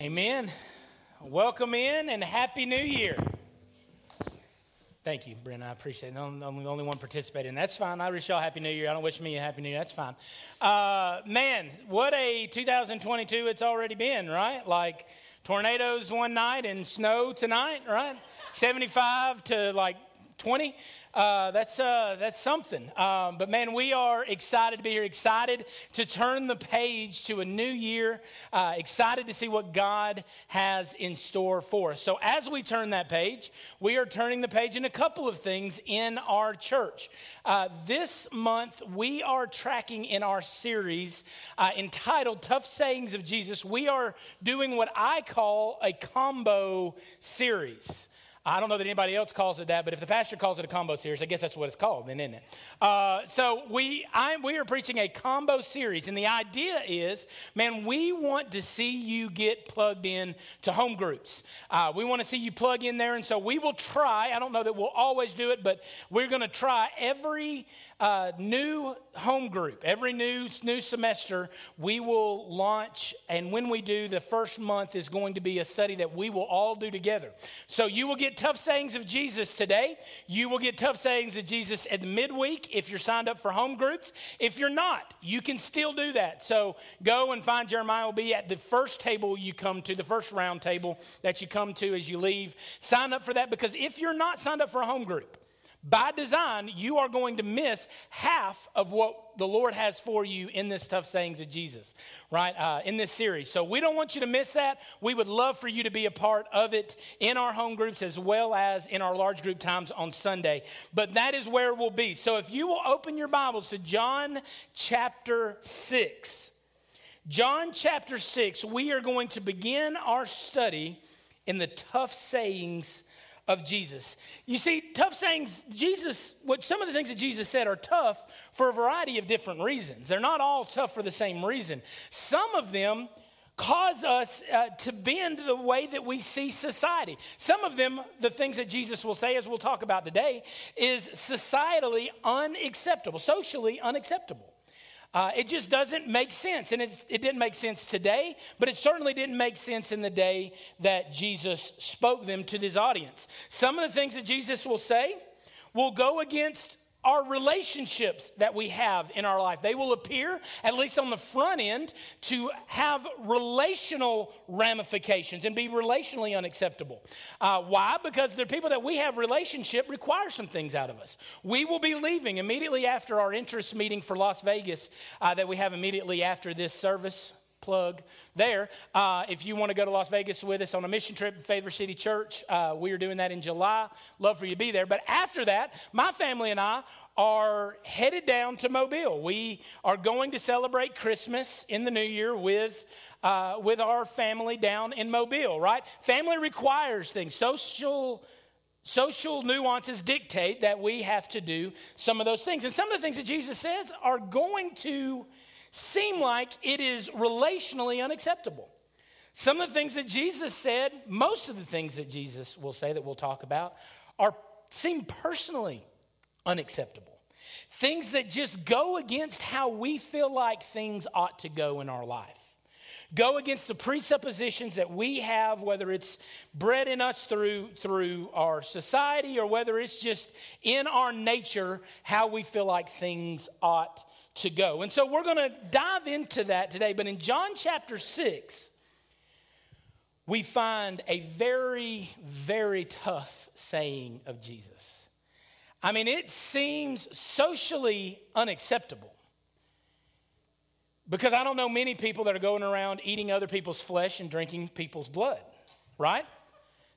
Amen. Welcome in and Happy New Year. Thank you, Brent. I appreciate it. I'm the only one participating. That's fine. I wish y'all Happy New Year. I don't wish me a Happy New Year. That's fine. Uh, man, what a 2022 it's already been, right? Like tornadoes one night and snow tonight, right? 75 to like 20. Uh, that's, uh, that's something. Um, but man, we are excited to be here, excited to turn the page to a new year, uh, excited to see what God has in store for us. So, as we turn that page, we are turning the page in a couple of things in our church. Uh, this month, we are tracking in our series uh, entitled Tough Sayings of Jesus. We are doing what I call a combo series. I don't know that anybody else calls it that, but if the pastor calls it a combo series, I guess that's what it's called, then, isn't it? Uh, so we, I, we are preaching a combo series, and the idea is, man, we want to see you get plugged in to home groups. Uh, we want to see you plug in there, and so we will try. I don't know that we'll always do it, but we're going to try every uh, new home group, every new new semester, we will launch, and when we do, the first month is going to be a study that we will all do together. So you will get tough sayings of Jesus today. You will get tough sayings of Jesus at the midweek if you're signed up for home groups. If you're not, you can still do that. So go and find Jeremiah will be at the first table you come to, the first round table that you come to as you leave. Sign up for that because if you're not signed up for a home group, by design, you are going to miss half of what the Lord has for you in this tough sayings of Jesus, right? Uh, in this series. So we don't want you to miss that. We would love for you to be a part of it in our home groups as well as in our large group times on Sunday. But that is where we'll be. So if you will open your Bibles to John chapter 6. John chapter 6, we are going to begin our study in the tough sayings of Jesus. You see, tough sayings, Jesus, what some of the things that Jesus said are tough for a variety of different reasons. They're not all tough for the same reason. Some of them cause us uh, to bend the way that we see society. Some of them, the things that Jesus will say, as we'll talk about today, is societally unacceptable, socially unacceptable. Uh, it just doesn't make sense. And it didn't make sense today, but it certainly didn't make sense in the day that Jesus spoke them to this audience. Some of the things that Jesus will say will go against our relationships that we have in our life. They will appear, at least on the front end, to have relational ramifications and be relationally unacceptable. Uh, why? Because the people that we have relationship require some things out of us. We will be leaving immediately after our interest meeting for Las Vegas uh, that we have immediately after this service plug there. Uh, if you want to go to Las Vegas with us on a mission trip, Favor City Church, uh, we are doing that in July. Love for you to be there. But after that, my family and I are headed down to Mobile. We are going to celebrate Christmas in the new year with, uh, with our family down in Mobile, right? Family requires things. Social social nuances dictate that we have to do some of those things. And some of the things that Jesus says are going to seem like it is relationally unacceptable. Some of the things that Jesus said, most of the things that Jesus will say that we'll talk about, are seem personally unacceptable. Things that just go against how we feel like things ought to go in our life. Go against the presuppositions that we have, whether it's bred in us through, through our society or whether it's just in our nature, how we feel like things ought to go. And so we're going to dive into that today. But in John chapter 6, we find a very, very tough saying of Jesus. I mean, it seems socially unacceptable. Because I don't know many people that are going around eating other people's flesh and drinking people's blood, right?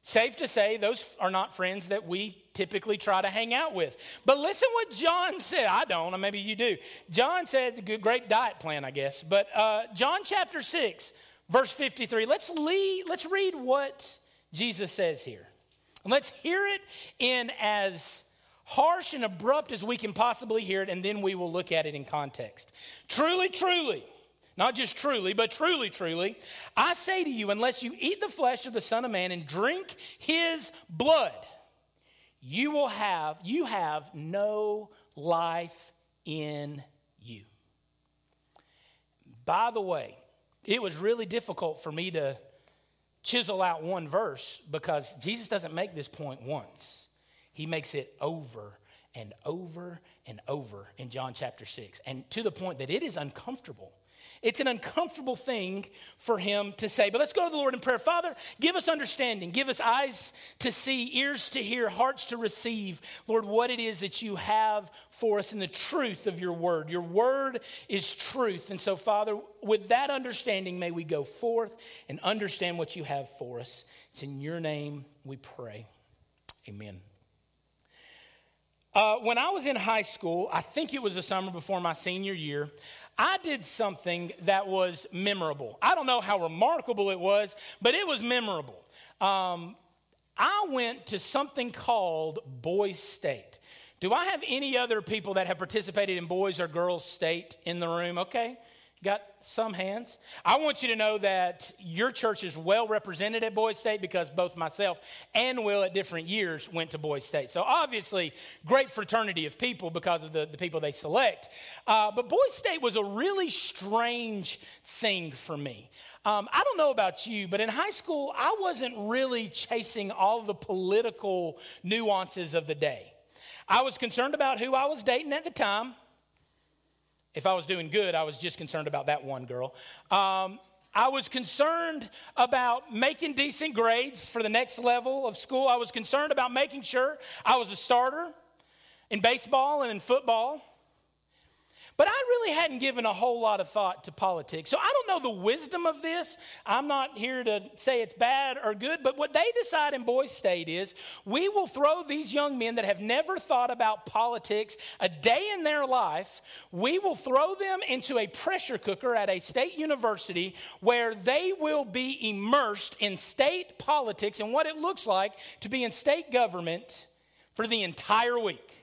Safe to say, those are not friends that we typically try to hang out with. But listen what John said. I don't, or maybe you do. John said, great diet plan, I guess. But uh, John chapter 6, verse 53. Let's, lead, let's read what Jesus says here. Let's hear it in as harsh and abrupt as we can possibly hear it, and then we will look at it in context. Truly, truly. Not just truly, but truly, truly. I say to you, unless you eat the flesh of the Son of Man and drink his blood, you will have, you have no life in you. By the way, it was really difficult for me to chisel out one verse because Jesus doesn't make this point once, he makes it over and over and over in John chapter 6, and to the point that it is uncomfortable. It's an uncomfortable thing for him to say. But let's go to the Lord in prayer. Father, give us understanding. Give us eyes to see, ears to hear, hearts to receive, Lord, what it is that you have for us in the truth of your word. Your word is truth. And so, Father, with that understanding, may we go forth and understand what you have for us. It's in your name we pray. Amen. Uh, when I was in high school, I think it was the summer before my senior year, I did something that was memorable. I don't know how remarkable it was, but it was memorable. Um, I went to something called Boys State. Do I have any other people that have participated in Boys or Girls State in the room? Okay. Got some hands. I want you to know that your church is well represented at Boys State because both myself and Will at different years went to Boys State. So obviously, great fraternity of people because of the, the people they select. Uh, but Boys State was a really strange thing for me. Um, I don't know about you, but in high school, I wasn't really chasing all the political nuances of the day. I was concerned about who I was dating at the time. If I was doing good, I was just concerned about that one girl. Um, I was concerned about making decent grades for the next level of school. I was concerned about making sure I was a starter in baseball and in football. But I really hadn't given a whole lot of thought to politics. So I don't know the wisdom of this. I'm not here to say it's bad or good, but what they decide in Boys State is we will throw these young men that have never thought about politics a day in their life, we will throw them into a pressure cooker at a state university where they will be immersed in state politics and what it looks like to be in state government for the entire week.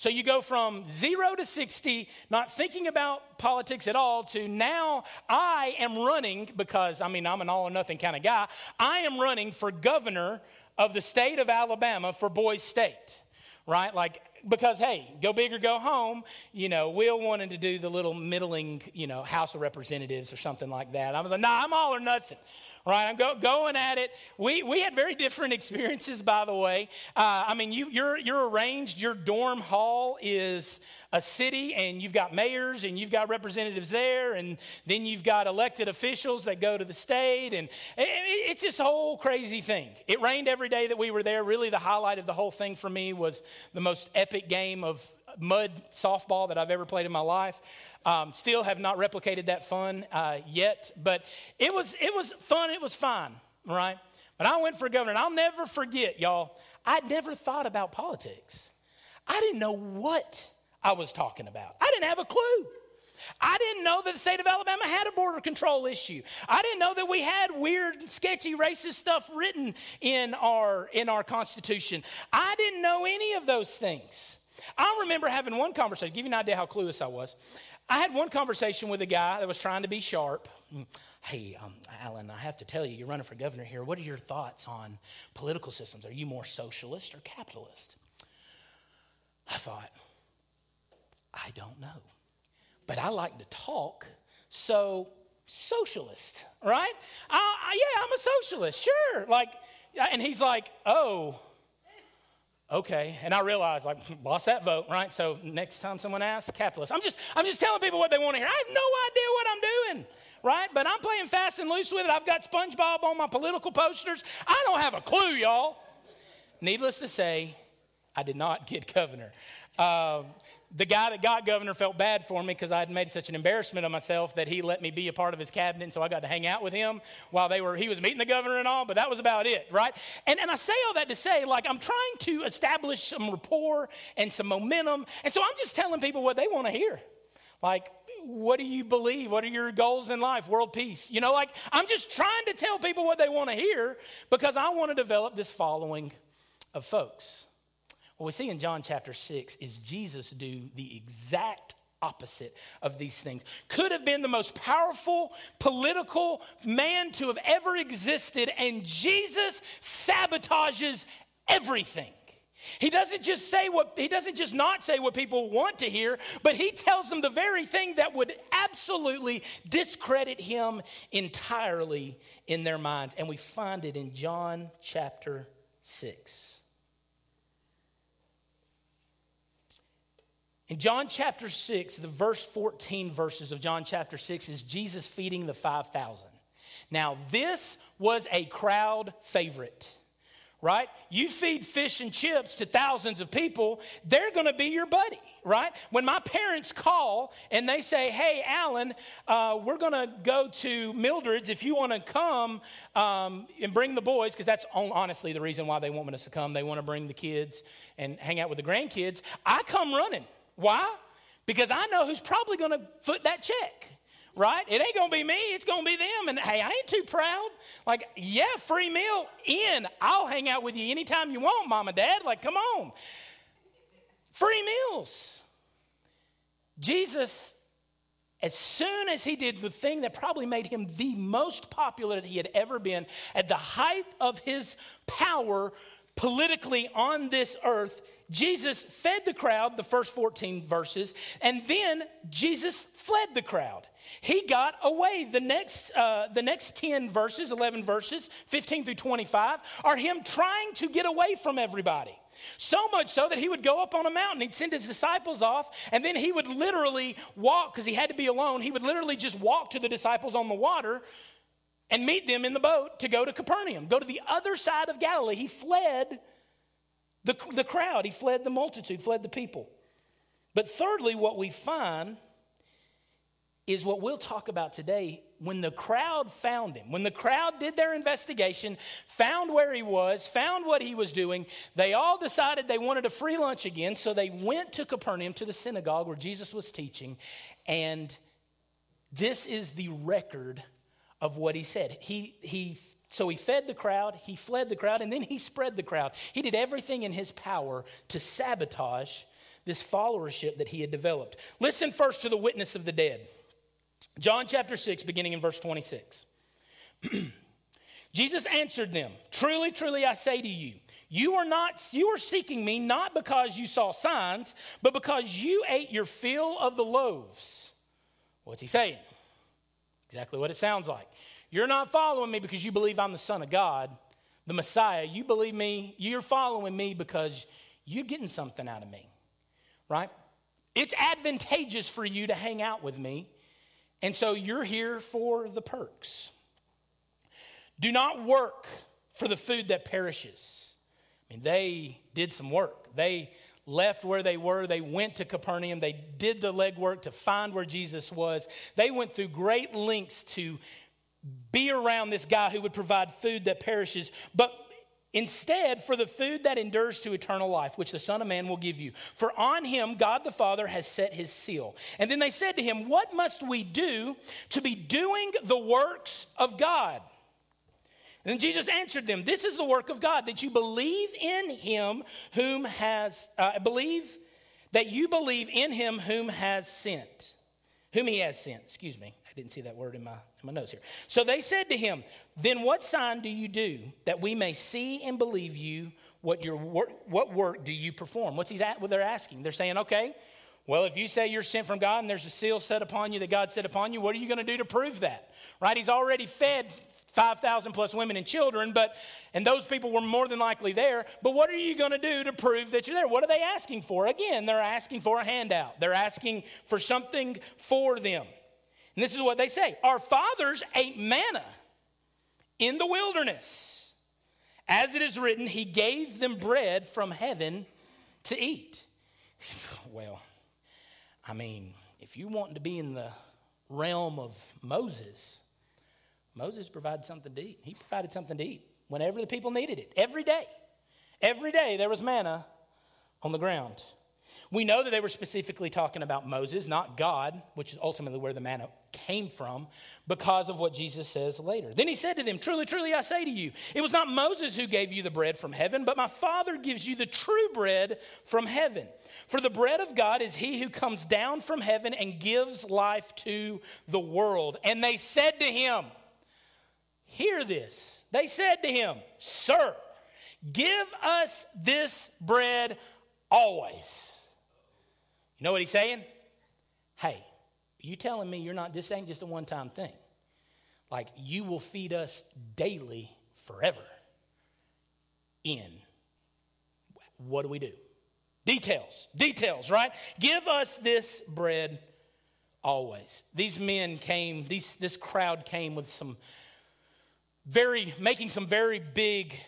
So you go from zero to 60, not thinking about politics at all, to now I am running, because I mean, I'm an all or nothing kind of guy, I am running for governor of the state of Alabama for Boys State, right? Like, because hey, go big or go home. You know, Will wanted to do the little middling, you know, House of Representatives or something like that. I was like, nah, I'm all or nothing right? I'm go, going at it. We, we had very different experiences, by the way. Uh, I mean, you, you're, you're arranged, your dorm hall is a city, and you've got mayors, and you've got representatives there, and then you've got elected officials that go to the state, and it, it's this whole crazy thing. It rained every day that we were there. Really, the highlight of the whole thing for me was the most epic game of mud softball that I've ever played in my life. Um, still have not replicated that fun uh, yet, but it was it was fun. It was fine, right? But I went for governor, and I'll never forget, y'all. I'd never thought about politics. I didn't know what I was talking about. I didn't have a clue. I didn't know that the state of Alabama had a border control issue. I didn't know that we had weird, sketchy, racist stuff written in our in our Constitution. I didn't know any of those things. I remember having one conversation, give you an idea how clueless I was. I had one conversation with a guy that was trying to be sharp. Hey, um, Alan, I have to tell you, you're running for governor here. What are your thoughts on political systems? Are you more socialist or capitalist? I thought, I don't know. But I like to talk, so socialist, right? Yeah, I'm a socialist, sure. Like, and he's like, oh, okay. And I realized, like, lost that vote, right? So next time someone asks, capitalist. I'm just, I'm just telling people what they want to hear. I have no idea what I'm doing, right? But I'm playing fast and loose with it. I've got SpongeBob on my political posters. I don't have a clue, y'all. Needless to say, I did not get governor. Uh, the guy that got governor felt bad for me because I had made such an embarrassment of myself that he let me be a part of his cabinet, and so I got to hang out with him while they were he was meeting the governor and all. But that was about it, right? And and I say all that to say, like I'm trying to establish some rapport and some momentum, and so I'm just telling people what they want to hear, like. What do you believe? What are your goals in life? World peace. You know, like I'm just trying to tell people what they want to hear because I want to develop this following of folks. What we see in John chapter 6 is Jesus do the exact opposite of these things. Could have been the most powerful political man to have ever existed, and Jesus sabotages everything. He doesn't just say what he doesn't just not say what people want to hear, but he tells them the very thing that would absolutely discredit him entirely in their minds. And we find it in John chapter 6. In John chapter 6, the verse 14 verses of John chapter 6 is Jesus feeding the 5,000. Now, this was a crowd favorite right? You feed fish and chips to thousands of people, they're to be your buddy, right? When my parents call and they say, hey, Alan, uh, we're to go to Mildred's if you want to come um, and bring the boys, because that's honestly the reason why they want me to come. They want to bring the kids and hang out with the grandkids. I come running. Why? Because I know who's probably going to foot that check right? It ain't gonna be me, it's gonna be them. And hey, I ain't too proud. Like, yeah, free meal in. I'll hang out with you anytime you want, mom and dad. Like, come on. Free meals. Jesus, as soon as he did the thing that probably made him the most popular that he had ever been, at the height of his power politically on this earth, Jesus fed the crowd, the first 14 verses, and then Jesus fled the crowd. He got away. The next, uh, the next 10 verses, 11 verses, 15 through 25, are him trying to get away from everybody. So much so that he would go up on a mountain, he'd send his disciples off, and then he would literally walk, because he had to be alone, he would literally just walk to the disciples on the water and meet them in the boat to go to Capernaum, go to the other side of Galilee. He fled the, the crowd, he fled the multitude, fled the people. But thirdly, what we find is what we'll talk about today. When the crowd found him, when the crowd did their investigation, found where he was, found what he was doing, they all decided they wanted a free lunch again. So they went to Capernaum, to the synagogue where Jesus was teaching. And this is the record of what he said. He, he so he fed the crowd, he fled the crowd, and then he spread the crowd. He did everything in his power to sabotage this followership that he had developed. Listen first to the witness of the dead. John chapter 6, beginning in verse 26. Jesus answered them, Truly, truly, I say to you, you are not you are seeking me not because you saw signs, but because you ate your fill of the loaves. What's he saying? Exactly what it sounds like. You're not following me because you believe I'm the Son of God, the Messiah. You believe me, you're following me because you're getting something out of me, right? It's advantageous for you to hang out with me, and so you're here for the perks. Do not work for the food that perishes. I mean, they did some work. They left where they were. They went to Capernaum. They did the legwork to find where Jesus was. They went through great lengths to be around this guy who would provide food that perishes, but Instead, for the food that endures to eternal life, which the Son of Man will give you. For on him God the Father has set his seal. And then they said to him, What must we do to be doing the works of God? And then Jesus answered them, This is the work of God, that you believe in him whom has, uh, believe that you believe in him whom has sent, whom he has sent, excuse me. I didn't see that word in my, my notes here. So they said to him, Then what sign do you do that we may see and believe you? What, your work, what work do you perform? What's he's at, what they're asking? They're saying, Okay, well, if you say you're sent from God and there's a seal set upon you that God set upon you, what are you going to do to prove that? Right? He's already fed 5,000 plus women and children, but, and those people were more than likely there. But what are you going to do to prove that you're there? What are they asking for? Again, they're asking for a handout, they're asking for something for them. And this is what they say Our fathers ate manna in the wilderness. As it is written, He gave them bread from heaven to eat. Well, I mean, if you want to be in the realm of Moses, Moses provided something to eat. He provided something to eat whenever the people needed it. Every day. Every day there was manna on the ground. We know that they were specifically talking about Moses, not God, which is ultimately where the manna came from, because of what Jesus says later. Then he said to them, Truly, truly, I say to you, it was not Moses who gave you the bread from heaven, but my Father gives you the true bread from heaven. For the bread of God is he who comes down from heaven and gives life to the world. And they said to him, Hear this. They said to him, Sir, Give us this bread always. You know what he's saying? Hey, you telling me you're not, this ain't just a one time thing. Like, you will feed us daily forever. In. What do we do? Details, details, right? Give us this bread always. These men came, these, this crowd came with some very, making some very big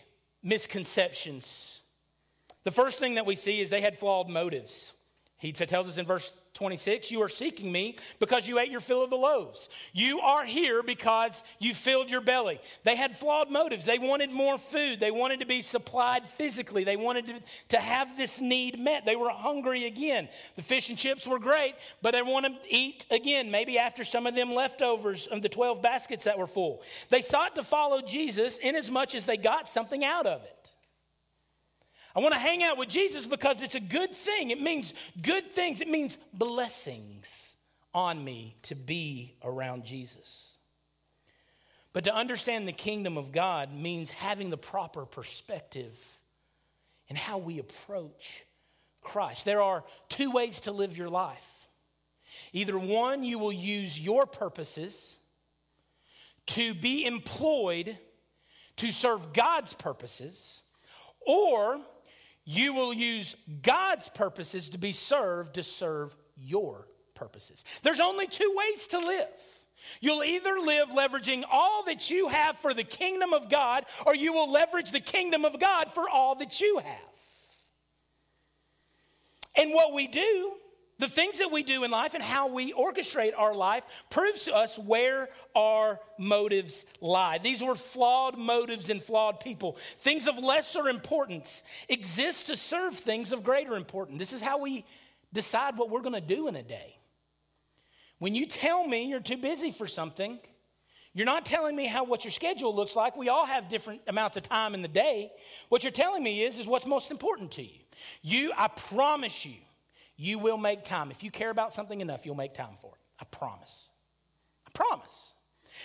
misconceptions. The first thing that we see is they had flawed motives. He tells us in verse 26 you are seeking me because you ate your fill of the loaves. You are here because you filled your belly. They had flawed motives. They wanted more food. They wanted to be supplied physically. They wanted to, to have this need met. They were hungry again. The fish and chips were great, but they want to eat again, maybe after some of them leftovers of the 12 baskets that were full. They sought to follow Jesus inasmuch as they got something out of it. I want to hang out with Jesus because it's a good thing. It means good things, it means blessings on me to be around Jesus. But to understand the kingdom of God means having the proper perspective in how we approach Christ. There are two ways to live your life. Either one, you will use your purposes to be employed to serve God's purposes, or you will use God's purposes to be served to serve your purposes. There's only two ways to live. You'll either live leveraging all that you have for the kingdom of God, or you will leverage the kingdom of God for all that you have. And what we do the things that we do in life and how we orchestrate our life proves to us where our motives lie. These were flawed motives and flawed people. Things of lesser importance exist to serve things of greater importance. This is how we decide what we're going to do in a day. When you tell me you're too busy for something, you're not telling me how what your schedule looks like. We all have different amounts of time in the day. What you're telling me is is what's most important to you. You, I promise you, you will make time. If you care about something enough, you'll make time for it. I promise. I promise.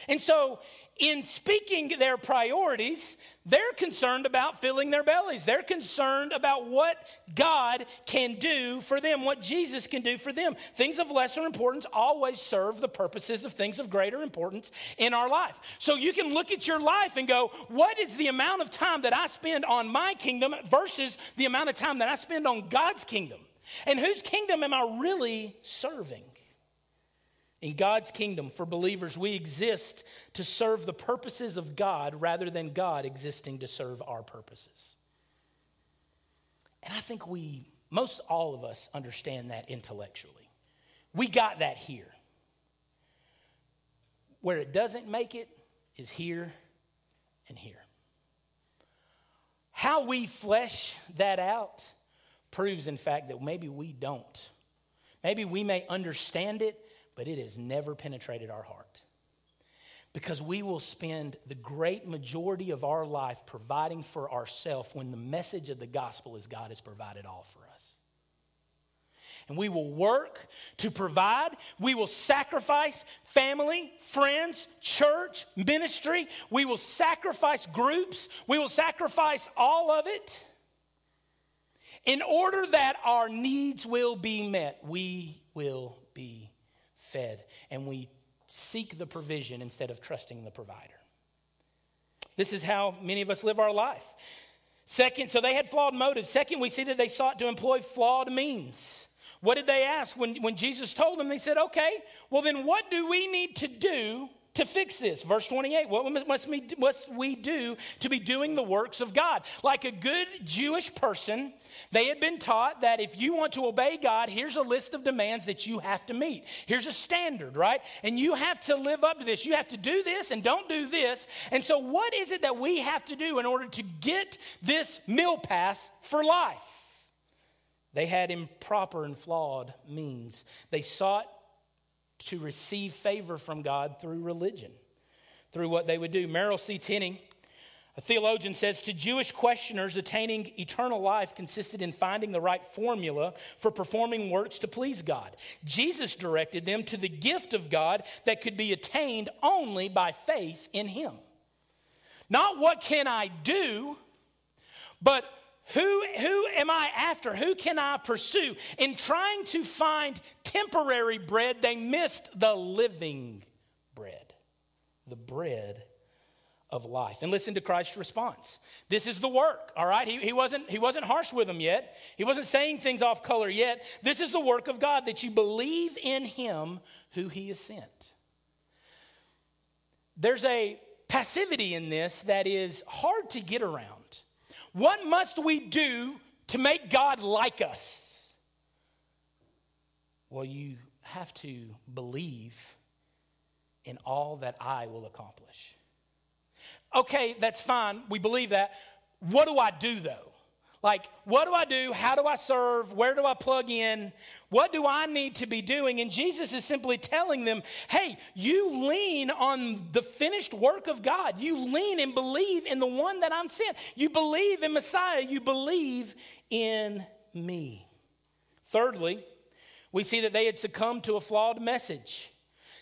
And so, in speaking their priorities, they're concerned about filling their bellies. They're concerned about what God can do for them, what Jesus can do for them. Things of lesser importance always serve the purposes of things of greater importance in our life. So you can look at your life and go, what is the amount of time that I spend on my kingdom versus the amount of time that I spend on God's kingdom? And whose kingdom am I really serving? In God's kingdom, for believers, we exist to serve the purposes of God rather than God existing to serve our purposes. And I think we, most all of us, understand that intellectually. We got that here. Where it doesn't make it is here and here. How we flesh that out proves, in fact, that maybe we don't. Maybe we may understand it, but it has never penetrated our heart. Because we will spend the great majority of our life providing for ourselves when the message of the gospel is God has provided all for us. And we will work to provide. We will sacrifice family, friends, church, ministry. We will sacrifice groups. We will sacrifice all of it in order that our needs will be met, we will be fed. And we seek the provision instead of trusting the provider. This is how many of us live our life. Second, so they had flawed motives. Second, we see that they sought to employ flawed means. What did they ask? When, when Jesus told them, they said, okay, well, then what do we need to do to fix this. Verse 28 What must we, must we do to be doing the works of God? Like a good Jewish person, they had been taught that if you want to obey God, here's a list of demands that you have to meet. Here's a standard, right? And you have to live up to this. You have to do this and don't do this. And so, what is it that we have to do in order to get this meal pass for life? They had improper and flawed means. They sought to receive favor from God through religion, through what they would do. Merrill C. Tenney, a theologian, says to Jewish questioners, attaining eternal life consisted in finding the right formula for performing works to please God. Jesus directed them to the gift of God that could be attained only by faith in Him. Not what can I do, But who, who am I after? Who can I pursue? In trying to find temporary bread, they missed the living bread, the bread of life. And listen to Christ's response. This is the work, all right? He, he, wasn't, he wasn't harsh with them yet. He wasn't saying things off color yet. This is the work of God that you believe in him who he has sent. There's a passivity in this that is hard to get around. What must we do to make God like us? Well, you have to believe in all that I will accomplish. Okay, that's fine. We believe that. What do I do though? Like, what do I do? How do I serve? Where do I plug in? What do I need to be doing? And Jesus is simply telling them, hey, you lean on the finished work of God. You lean and believe in the one that I'm sent. You believe in Messiah. You believe in me. Thirdly, we see that they had succumbed to a flawed message.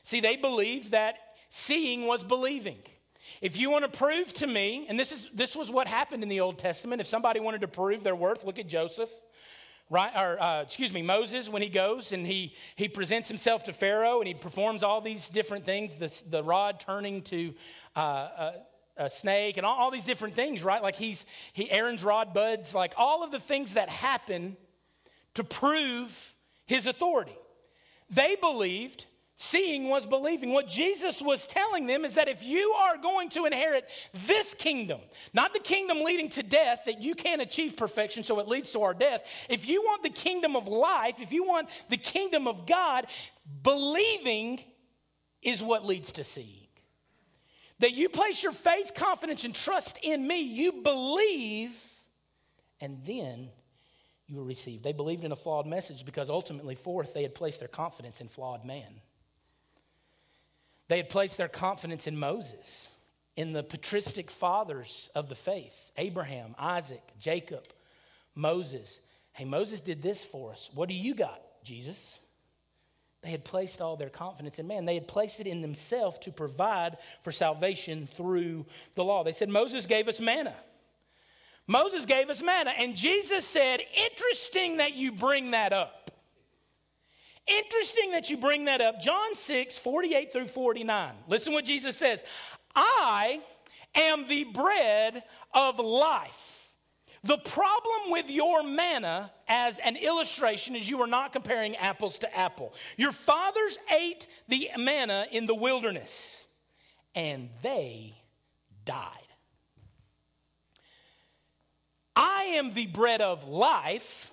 See, they believed that seeing was believing. If you want to prove to me, and this, is, this was what happened in the Old Testament, if somebody wanted to prove their worth, look at Joseph. Right, or uh, excuse me, Moses, when he goes and he, he presents himself to Pharaoh and he performs all these different things, the, the rod turning to uh, a, a, snake and all, all these different things, right? Like he's, he, Aaron's rod buds, like all of the things that happen to prove his authority. They believed Seeing was believing. What Jesus was telling them is that if you are going to inherit this kingdom, not the kingdom leading to death, that you can't achieve perfection, so it leads to our death. If you want the kingdom of life, if you want the kingdom of God, believing is what leads to seeing. That you place your faith, confidence, and trust in me, you believe, and then you will receive. They believed in a flawed message because ultimately, fourth, they had placed their confidence in flawed man. They had placed their confidence in Moses, in the patristic fathers of the faith Abraham, Isaac, Jacob, Moses. Hey, Moses did this for us. What do you got, Jesus? They had placed all their confidence in man. They had placed it in themselves to provide for salvation through the law. They said, Moses gave us manna. Moses gave us manna. And Jesus said, Interesting that you bring that up. Interesting that you bring that up. John 6, 48 through 49. Listen what Jesus says I am the bread of life. The problem with your manna as an illustration is you are not comparing apples to apple. Your fathers ate the manna in the wilderness and they died. I am the bread of life.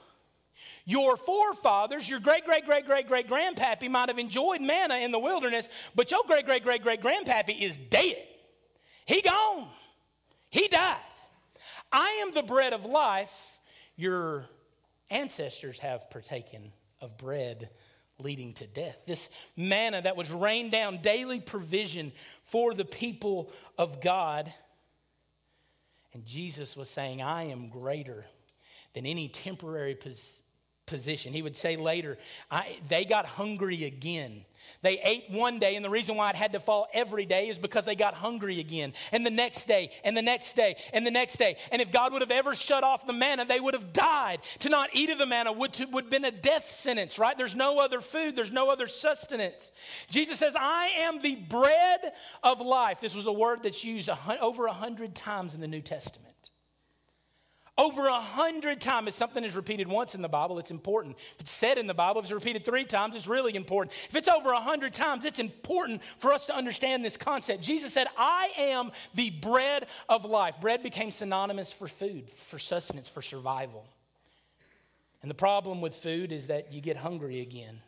Your forefathers, your great, great, great, great, great grandpappy might have enjoyed manna in the wilderness, but your great, great, great, great grandpappy is dead. He gone. He died. I am the bread of life. Your ancestors have partaken of bread leading to death. This manna that was rained down, daily provision for the people of God. And Jesus was saying, I am greater than any temporary position. He would say later, they got hungry again. They ate one day, and the reason why it had to fall every day is because they got hungry again. And the next day, and the next day, and the next day. And if God would have ever shut off the manna, they would have died. To not eat of the manna would, to, would have been a death sentence, right? There's no other food, there's no other sustenance. Jesus says, I am the bread of life. This was a word that's used a, over a hundred times in the New Testament. Over a hundred times, if something is repeated once in the Bible, it's important. If it's said in the Bible, if it's repeated three times, it's really important. If it's over a hundred times, it's important for us to understand this concept. Jesus said, I am the bread of life. Bread became synonymous for food, for sustenance, for survival. And the problem with food is that you get hungry again.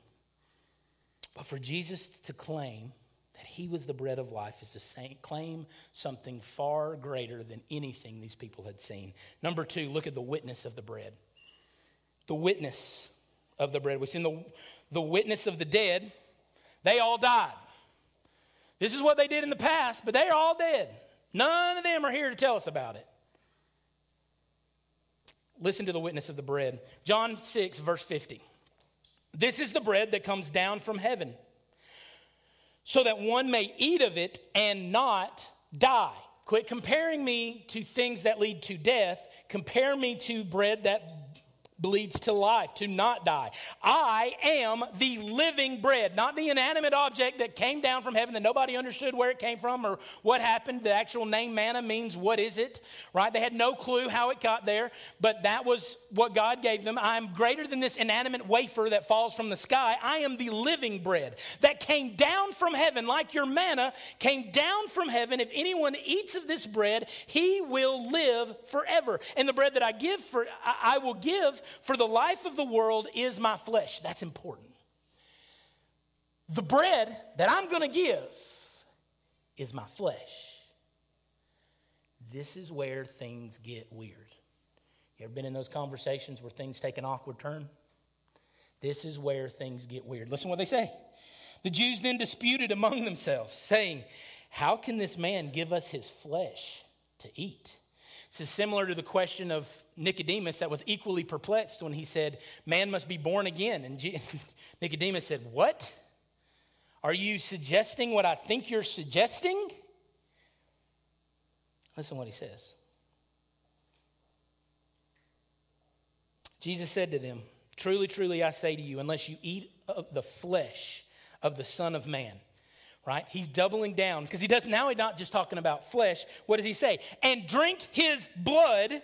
But for Jesus to claim, he was the bread of life is to claim something far greater than anything these people had seen. Number two, look at the witness of the bread. The witness of the bread. We've seen the, the witness of the dead. They all died. This is what they did in the past, but they are all dead. None of them are here to tell us about it. Listen to the witness of the bread. John 6, verse 50. This is the bread that comes down from heaven so that one may eat of it and not die. Quit comparing me to things that lead to death. compare me to bread that leads to life, to not die. I am the living bread, not the inanimate object that came down from heaven that nobody understood where it came from or what happened. The actual name manna means what is it, right? They had no clue how it got there, but that was what God gave them. I am greater than this inanimate wafer that falls from the sky. I am the living bread that came down from heaven, like your manna came down from heaven. If anyone eats of this bread, he will live forever. And the bread that I give for I will give for the life of the world is my flesh. That's important. The bread that I'm going to give is my flesh. This is where things get weird. You ever been in those conversations where things take an awkward turn? This is where things get weird. Listen what they say. The Jews then disputed among themselves, saying, How can this man give us his flesh to eat? This is similar to the question of Nicodemus that was equally perplexed when he said, Man must be born again. And Nicodemus said, What? Are you suggesting what I think you're suggesting? Listen what he says. Jesus said to them, Truly, truly, I say to you, unless you eat of the flesh of the Son of Man, right? He's doubling down because he does now he's not just talking about flesh. What does he say? And drink his blood,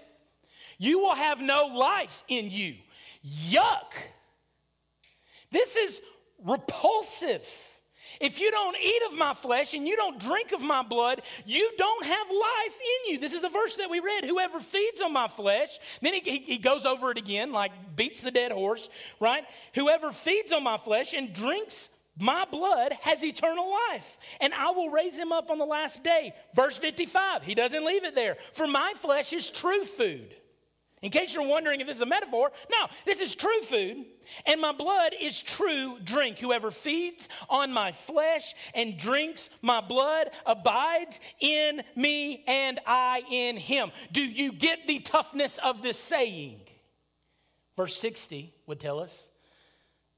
you will have no life in you. Yuck. This is repulsive. If you don't eat of my flesh and you don't drink of my blood, you don't have life in you. This is the verse that we read. Whoever feeds on my flesh, then he, he, he, goes over it again, like beats the dead horse, right? Whoever feeds on my flesh and drinks my blood has eternal life, and I will raise him up on the last day. Verse 55, he doesn't leave it there. For my flesh is true food. In case you're wondering if this is a metaphor, no, this is true food, and my blood is true drink. Whoever feeds on my flesh and drinks my blood abides in me, and I in him. Do you get the toughness of this saying? Verse 60 would tell us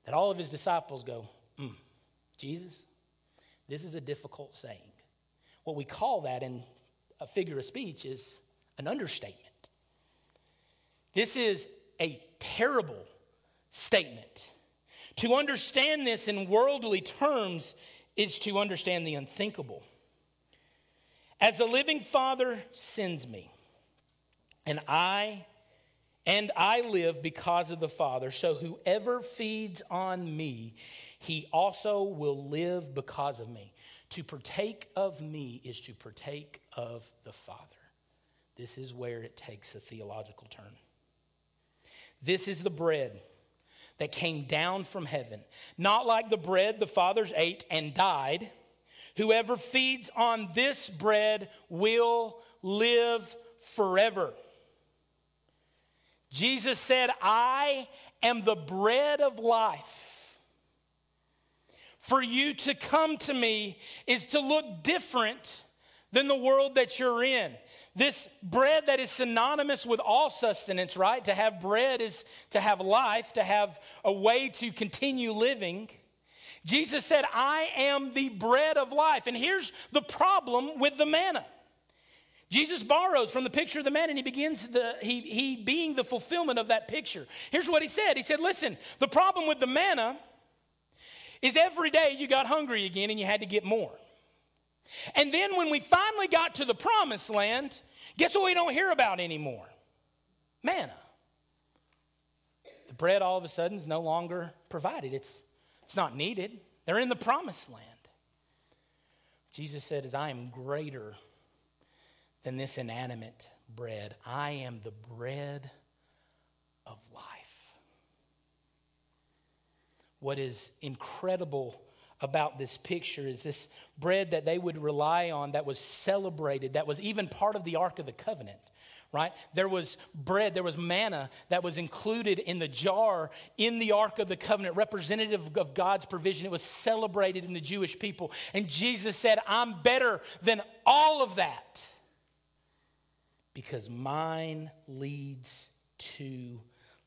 that all of his disciples go, mm, Jesus, this is a difficult saying. What we call that in a figure of speech is an understatement. This is a terrible statement. To understand this in worldly terms is to understand the unthinkable. As the living Father sends me, and I and I live because of the Father, so whoever feeds on me he also will live because of me. To partake of me is to partake of the Father. This is where it takes a theological turn. This is the bread that came down from heaven, not like the bread the fathers ate and died. Whoever feeds on this bread will live forever. Jesus said, I am the bread of life. For you to come to me is to look different than the world that you're in. This bread that is synonymous with all sustenance, right? To have bread is to have life, to have a way to continue living. Jesus said, I am the bread of life. And here's the problem with the manna. Jesus borrows from the picture of the man and he begins the he, he being the fulfillment of that picture. Here's what he said. He said, Listen, the problem with the manna is every day you got hungry again and you had to get more. And then when we finally got to the promised land, guess what we don't hear about anymore? Manna. The bread all of a sudden is no longer provided, it's, it's not needed. They're in the promised land. Jesus said, As I am greater than this inanimate bread, I am the bread of life what is incredible about this picture is this bread that they would rely on that was celebrated, that was even part of the Ark of the Covenant, right? There was bread, there was manna that was included in the jar in the Ark of the Covenant, representative of God's provision. It was celebrated in the Jewish people. And Jesus said, I'm better than all of that because mine leads to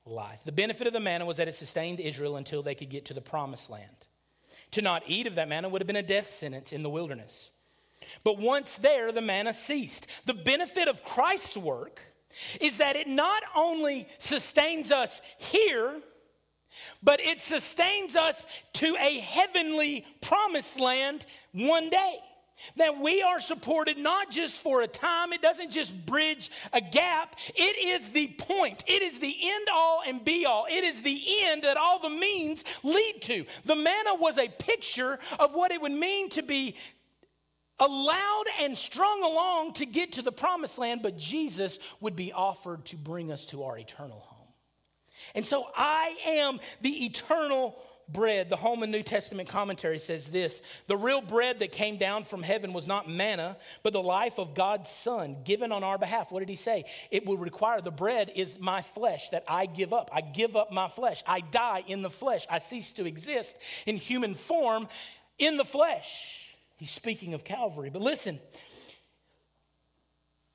life. The benefit of the manna was that it sustained Israel until they could get to the promised land. To not eat of that manna would have been a death sentence in the wilderness. But once there, the manna ceased. The benefit of Christ's work is that it not only sustains us here, but it sustains us to a heavenly promised land one day. That we are supported not just for a time, it doesn't just bridge a gap. It is the point. It is the end all and be all. It is the end that all the means lead to. The manna was a picture of what it would mean to be allowed and strung along to get to the promised land, but Jesus would be offered to bring us to our eternal home. And so I am the eternal bread. The Holman New Testament commentary says this The real bread that came down from heaven was not manna, but the life of God's Son given on our behalf. What did he say? It will require the bread is my flesh that I give up. I give up my flesh. I die in the flesh. I cease to exist in human form in the flesh. He's speaking of Calvary. But listen,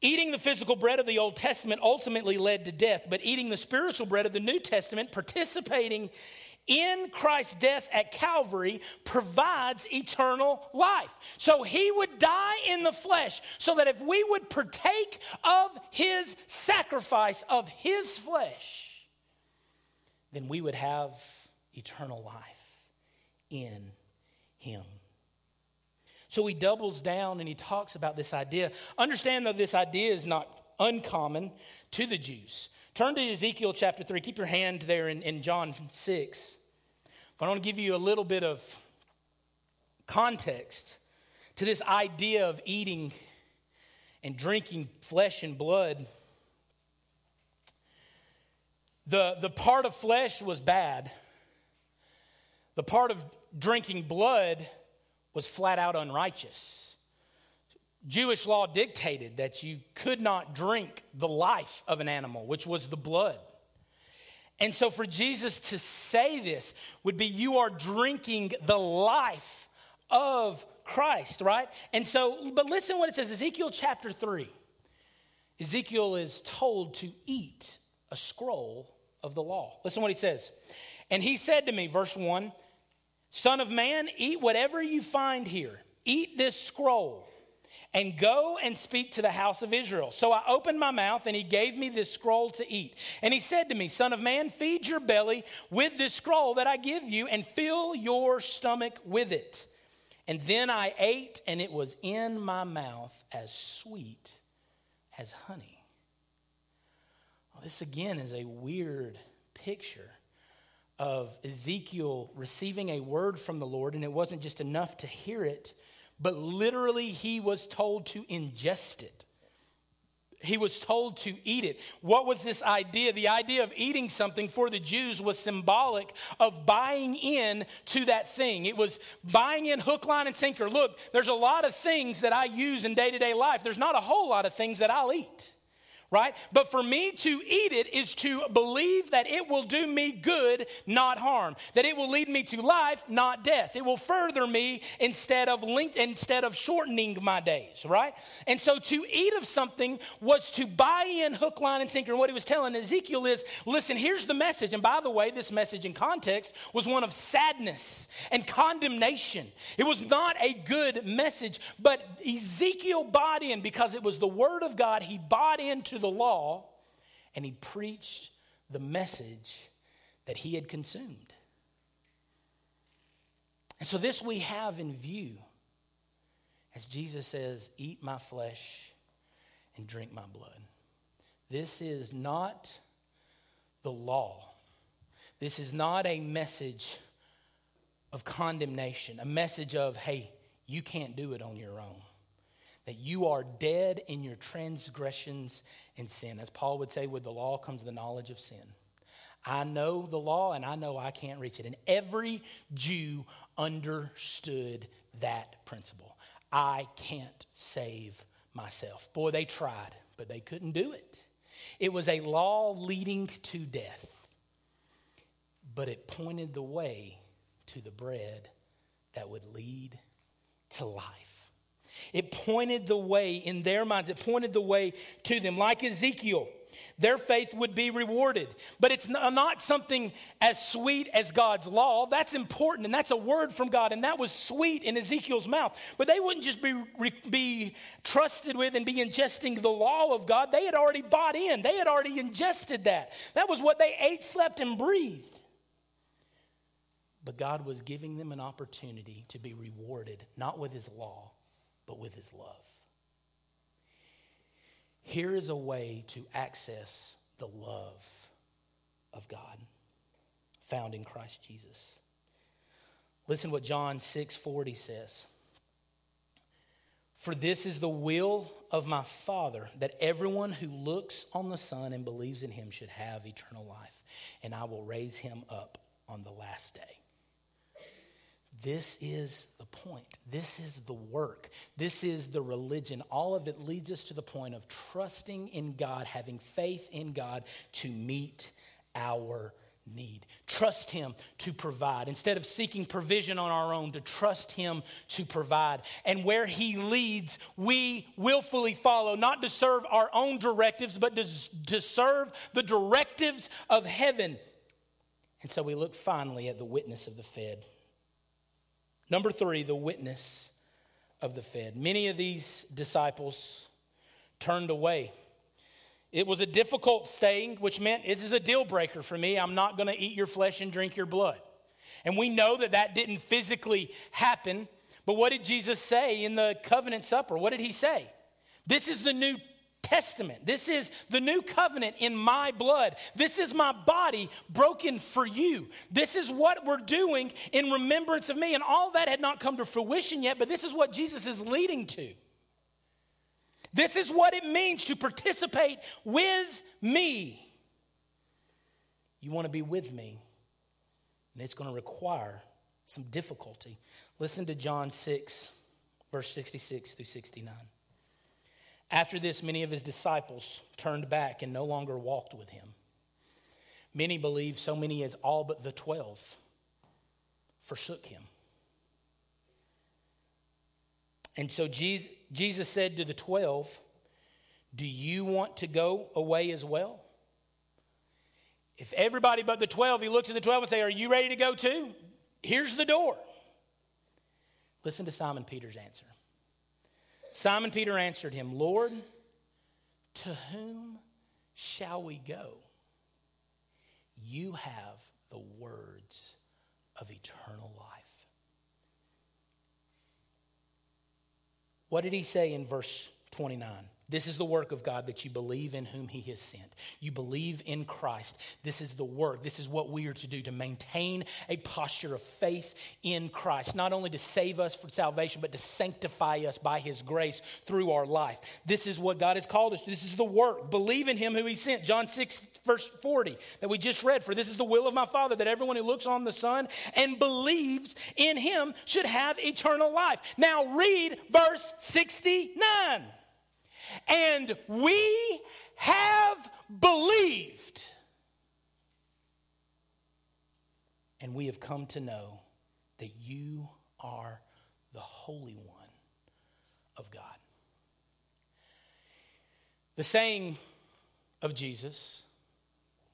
eating the physical bread of the Old Testament ultimately led to death, but eating the spiritual bread of the New Testament, participating in Christ's death at Calvary provides eternal life. So he would die in the flesh so that if we would partake of his sacrifice of his flesh, then we would have eternal life in him. So he doubles down and he talks about this idea. Understand, though, this idea is not uncommon to the Jews. Turn to Ezekiel chapter 3. Keep your hand there in, in John 6. But I want to give you a little bit of context to this idea of eating and drinking flesh and blood. The, the part of flesh was bad, the part of drinking blood was flat out unrighteous. Jewish law dictated that you could not drink the life of an animal, which was the blood. And so for Jesus to say this would be you are drinking the life of Christ, right? And so, but listen what it says Ezekiel chapter 3. Ezekiel is told to eat a scroll of the law. Listen what he says. And he said to me, verse 1 Son of man, eat whatever you find here. Eat this scroll and go and speak to the house of Israel. So I opened my mouth, and he gave me this scroll to eat. And he said to me, Son of man, feed your belly with this scroll that I give you, and fill your stomach with it. And then I ate, and it was in my mouth as sweet as honey. Well, this again is a weird picture of Ezekiel receiving a word from the Lord, and it wasn't just enough to hear it, but literally he was told to ingest it. He was told to eat it. What was this idea? The idea of eating something for the Jews was symbolic of buying in to that thing. It was buying in hook, line, and sinker. Look, there's a lot of things that I use in day to day life. There's not a whole lot of things that I'll eat right? But for me to eat it is to believe that it will do me good, not harm. That it will lead me to life, not death. It will further me instead of length, instead of shortening my days, right? And so to eat of something was to buy in hook, line, and sinker. And what he was telling Ezekiel is, listen, here's the message. And by the way, this message in context was one of sadness and condemnation. It was not a good message, but Ezekiel bought in because it was the word of God. He bought into the law and he preached the message that he had consumed. And so, this we have in view as Jesus says, Eat my flesh and drink my blood. This is not the law. This is not a message of condemnation, a message of, hey, you can't do it on your own that you are dead in your transgressions and sin. As Paul would say, with the law comes the knowledge of sin. I know the law and I know I can't reach it. And every Jew understood that principle. I can't save myself. Boy, they tried, but they couldn't do it. It was a law leading to death, but it pointed the way to the bread that would lead to life. It pointed the way in their minds, it pointed the way to them. Like Ezekiel, their faith would be rewarded. But it's not something as sweet as God's law. That's important, and that's a word from God, and that was sweet in Ezekiel's mouth. But they wouldn't just be, be trusted with and be ingesting the law of God. They had already bought in, they had already ingested that. That was what they ate, slept, and breathed. But God was giving them an opportunity to be rewarded, not with his law, but with his love. Here is a way to access the love of God found in Christ Jesus. Listen what John 6:40 says. For this is the will of my Father, that everyone who looks on the Son and believes in him should have eternal life, and I will raise him up on the last day. This is the point. This is the work. This is the religion. All of it leads us to the point of trusting in God, having faith in God to meet our need. Trust Him to provide. Instead of seeking provision on our own, to trust Him to provide. And where He leads, we willfully follow, not to serve our own directives, but to, to serve the directives of heaven. And so we look finally at the witness of the fed. Number three, the witness of the fed. Many of these disciples turned away. It was a difficult staying, which meant this is a deal breaker for me. I'm not going to eat your flesh and drink your blood. And we know that that didn't physically happen. But what did Jesus say in the covenant supper? What did he say? This is the new Testament. This is the new covenant in my blood. This is my body broken for you. This is what we're doing in remembrance of me. And all that had not come to fruition yet, but this is what Jesus is leading to. This is what it means to participate with me. You want to be with me, and it's going to require some difficulty. Listen to John 6, verse 66 through 69. After this, many of his disciples turned back and no longer walked with him. Many believe so many as all but the twelve forsook him. And so Jesus said to the twelve, Do you want to go away as well? If everybody but the 12, he looks at the 12 and say, Are you ready to go too? Here's the door. Listen to Simon Peter's answer. Simon Peter answered him, Lord, to whom shall we go? You have the words of eternal life. What did he say in verse 29? This is the work of God that you believe in whom He has sent. You believe in Christ. This is the work. This is what we are to do to maintain a posture of faith in Christ, not only to save us for salvation, but to sanctify us by His grace through our life. This is what God has called us to. This is the work. Believe in Him who He sent. John 6, verse 40, that we just read. For this is the will of my Father, that everyone who looks on the Son and believes in Him should have eternal life. Now read verse 69 and we have believed. And we have come to know that you are the Holy One of God. The saying of Jesus,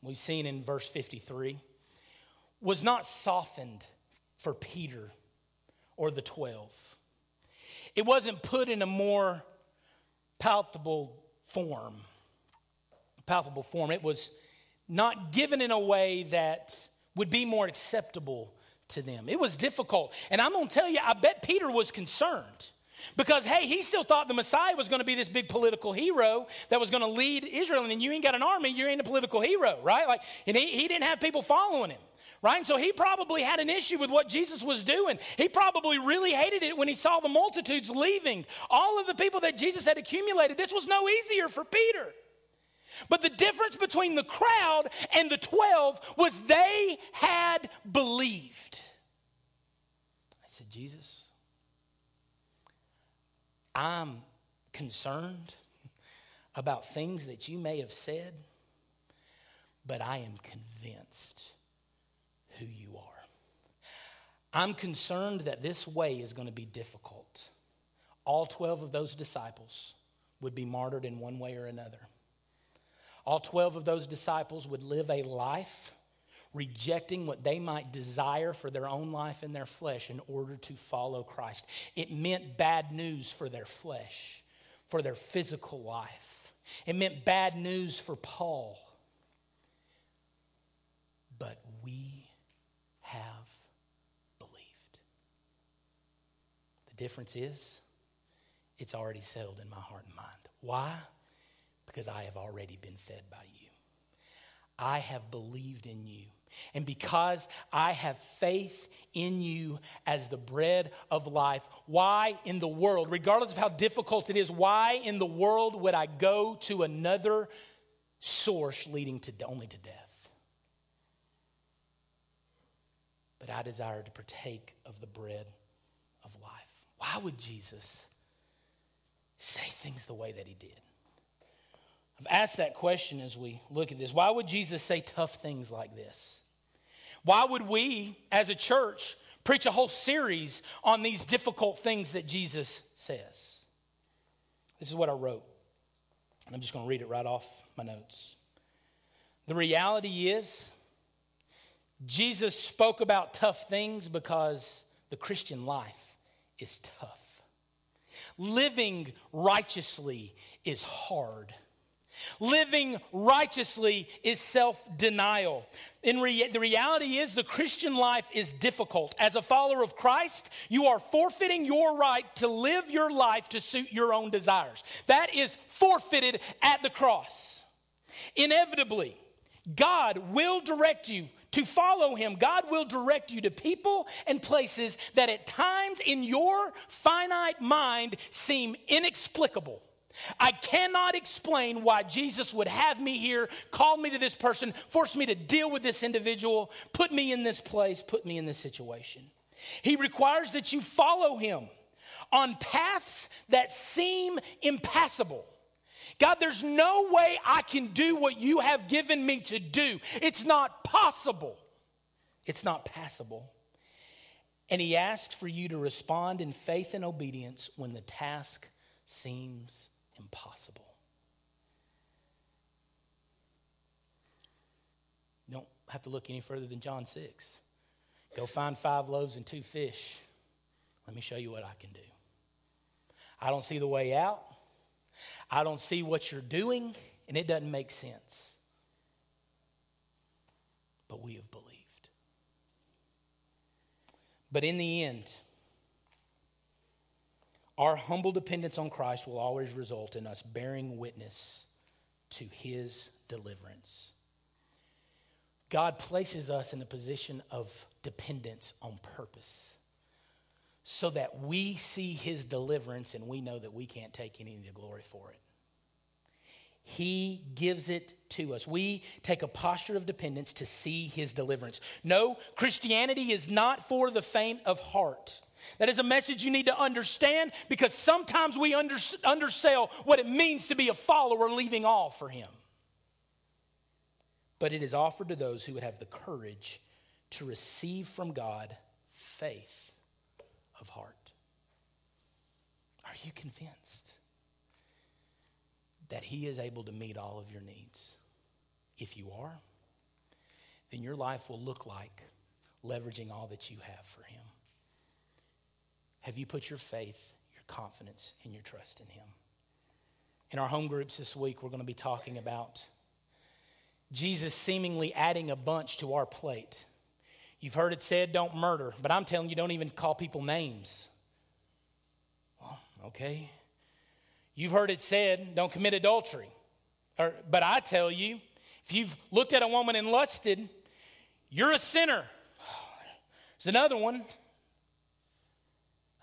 we've seen in verse 53, was not softened for Peter or the 12. It wasn't put in a more palpable form. Palpable form. It was not given in a way that would be more acceptable to them. It was difficult. And I'm going to tell you, I bet Peter was concerned. Because, hey, he still thought the Messiah was going to be this big political hero that was going to lead Israel. And you ain't got an army, you ain't a political hero, right? Like, and he, he didn't have people following him right? And so he probably had an issue with what Jesus was doing. He probably really hated it when he saw the multitudes leaving. All of the people that Jesus had accumulated, this was no easier for Peter. But the difference between the crowd and the 12 was they had believed. I said, Jesus, I'm concerned about things that you may have said, but I am convinced who you are. I'm concerned that this way is going to be difficult. All 12 of those disciples would be martyred in one way or another. all 12 of those disciples would live a life rejecting what they might desire for their own life and their flesh in order to follow Christ. It meant bad news for their flesh, for their physical life. It meant bad news for Paul. But we have believed. The difference is, it's already settled in my heart and mind. Why? Because I have already been fed by you. I have believed in you. And because I have faith in you as the bread of life, why in the world, regardless of how difficult it is, why in the world would I go to another source leading to only to death? But I desire to partake of the bread. Why would Jesus say things the way that he did? I've asked that question as we look at this. Why would Jesus say tough things like this? Why would we, as a church, preach a whole series on these difficult things that Jesus says? This is what I wrote. And I'm just going to read it right off my notes. The reality is, Jesus spoke about tough things because the Christian life is tough. Living righteously is hard. Living righteously is self denial. In the reality is, the Christian life is difficult. As a follower of Christ, you are forfeiting your right to live your life to suit your own desires. That is forfeited at the cross. Inevitably, God will direct you to follow Him. God will direct you to people and places that at times in your finite mind seem inexplicable. I cannot explain why Jesus would have me here, call me to this person, force me to deal with this individual, put me in this place, put me in this situation. He requires that you follow him on paths that seem impassable. God, there's no way I can do what you have given me to do. It's not possible. It's not passable. And he asked for you to respond in faith and obedience when the task seems impossible. You don't have to look any further than John 6. Go find five loaves and two fish. Let me show you what I can do. I don't see the way out. I don't see what you're doing, and it doesn't make sense. But we have believed. But in the end, our humble dependence on Christ will always result in us bearing witness to his deliverance. God places us in a position of dependence on purpose so that we see his deliverance and we know that we can't take any of the glory for it. He gives it to us. We take a posture of dependence to see his deliverance. No, Christianity is not for the faint of heart. That is a message you need to understand because sometimes we under, undersell what it means to be a follower, leaving all for Him. But it is offered to those who would have the courage to receive from God faith of heart. Are you convinced that He is able to meet all of your needs? If you are, then your life will look like leveraging all that you have for Him. Have you put your faith, your confidence, and your trust in Him? In our home groups this week, we're going to be talking about Jesus seemingly adding a bunch to our plate. You've heard it said, don't murder, but I'm telling you, don't even call people names. Well, okay. You've heard it said, don't commit adultery. Or, but I tell you, if you've looked at a woman and lusted, you're a sinner. There's another one.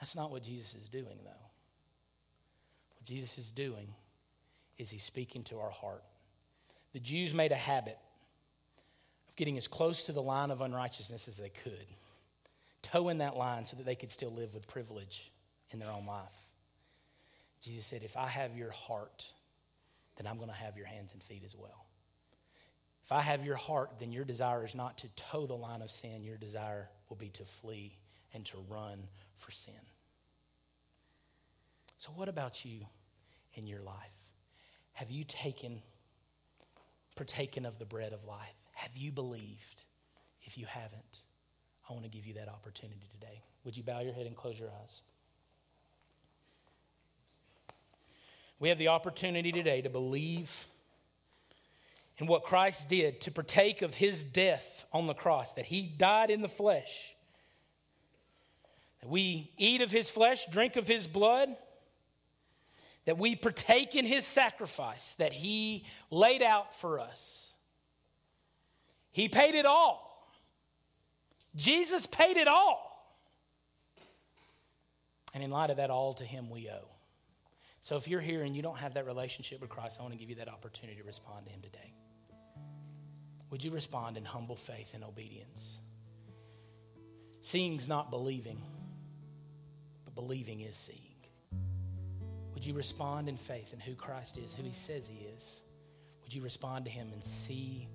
That's not what Jesus is doing, though. What Jesus is doing is he's speaking to our heart. The Jews made a habit getting as close to the line of unrighteousness as they could, toeing that line so that they could still live with privilege in their own life. Jesus said, If I have your heart, then I'm going to have your hands and feet as well. If I have your heart, then your desire is not to toe the line of sin. Your desire will be to flee and to run for sin. So, what about you in your life? Have you taken partaken of the bread of life? Have you believed? If you haven't, I want to give you that opportunity today. Would you bow your head and close your eyes? We have the opportunity today to believe in what Christ did, to partake of his death on the cross, that he died in the flesh. That we eat of his flesh, drink of his blood, that we partake in his sacrifice that he laid out for us. He paid it all. Jesus paid it all. And in light of that, all to him we owe. So if you're here and you don't have that relationship with Christ, I want to give you that opportunity to respond to him today. Would you respond in humble faith and obedience? Seeing's not believing, but believing is seeing. Would you respond in faith in who Christ is, who he says he is? Would you respond to him and see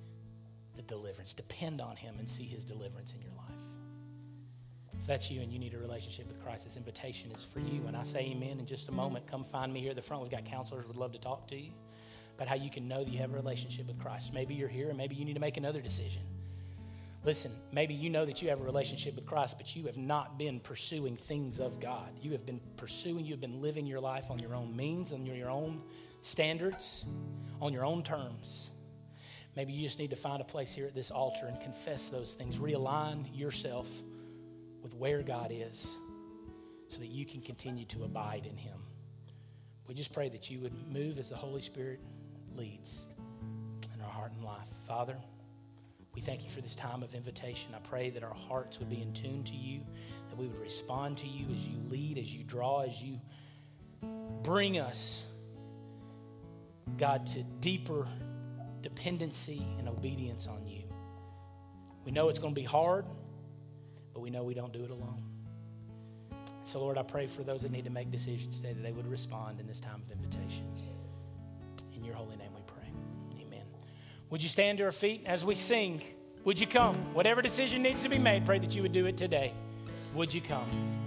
the deliverance? Depend on him and see his deliverance in your life. If that's you and you need a relationship with Christ, this invitation is for you. When I say amen in just a moment, come find me here at the front. We've got counselors would love to talk to you about how you can know that you have a relationship with Christ. Maybe you're here and maybe you need to make another decision. Listen, maybe you know that you have a relationship with Christ, but you have not been pursuing things of God. You have been pursuing, you have been living your life on your own means, on your own standards, on your own terms. Maybe you just need to find a place here at this altar and confess those things. Realign yourself with where God is so that you can continue to abide in Him. We just pray that you would move as the Holy Spirit leads in our heart and life. Father, we thank you for this time of invitation. I pray that our hearts would be in tune to you, that we would respond to you as you lead, as you draw, as you bring us, God, to deeper dependency and obedience on you. We know it's going to be hard but we know we don't do it alone. So, Lord, I pray for those that need to make decisions today that they would respond in this time of invitation. In your holy name we pray. Amen. Would you stand to our feet as we sing? Would you come? Whatever decision needs to be made, pray that you would do it today. Would you come?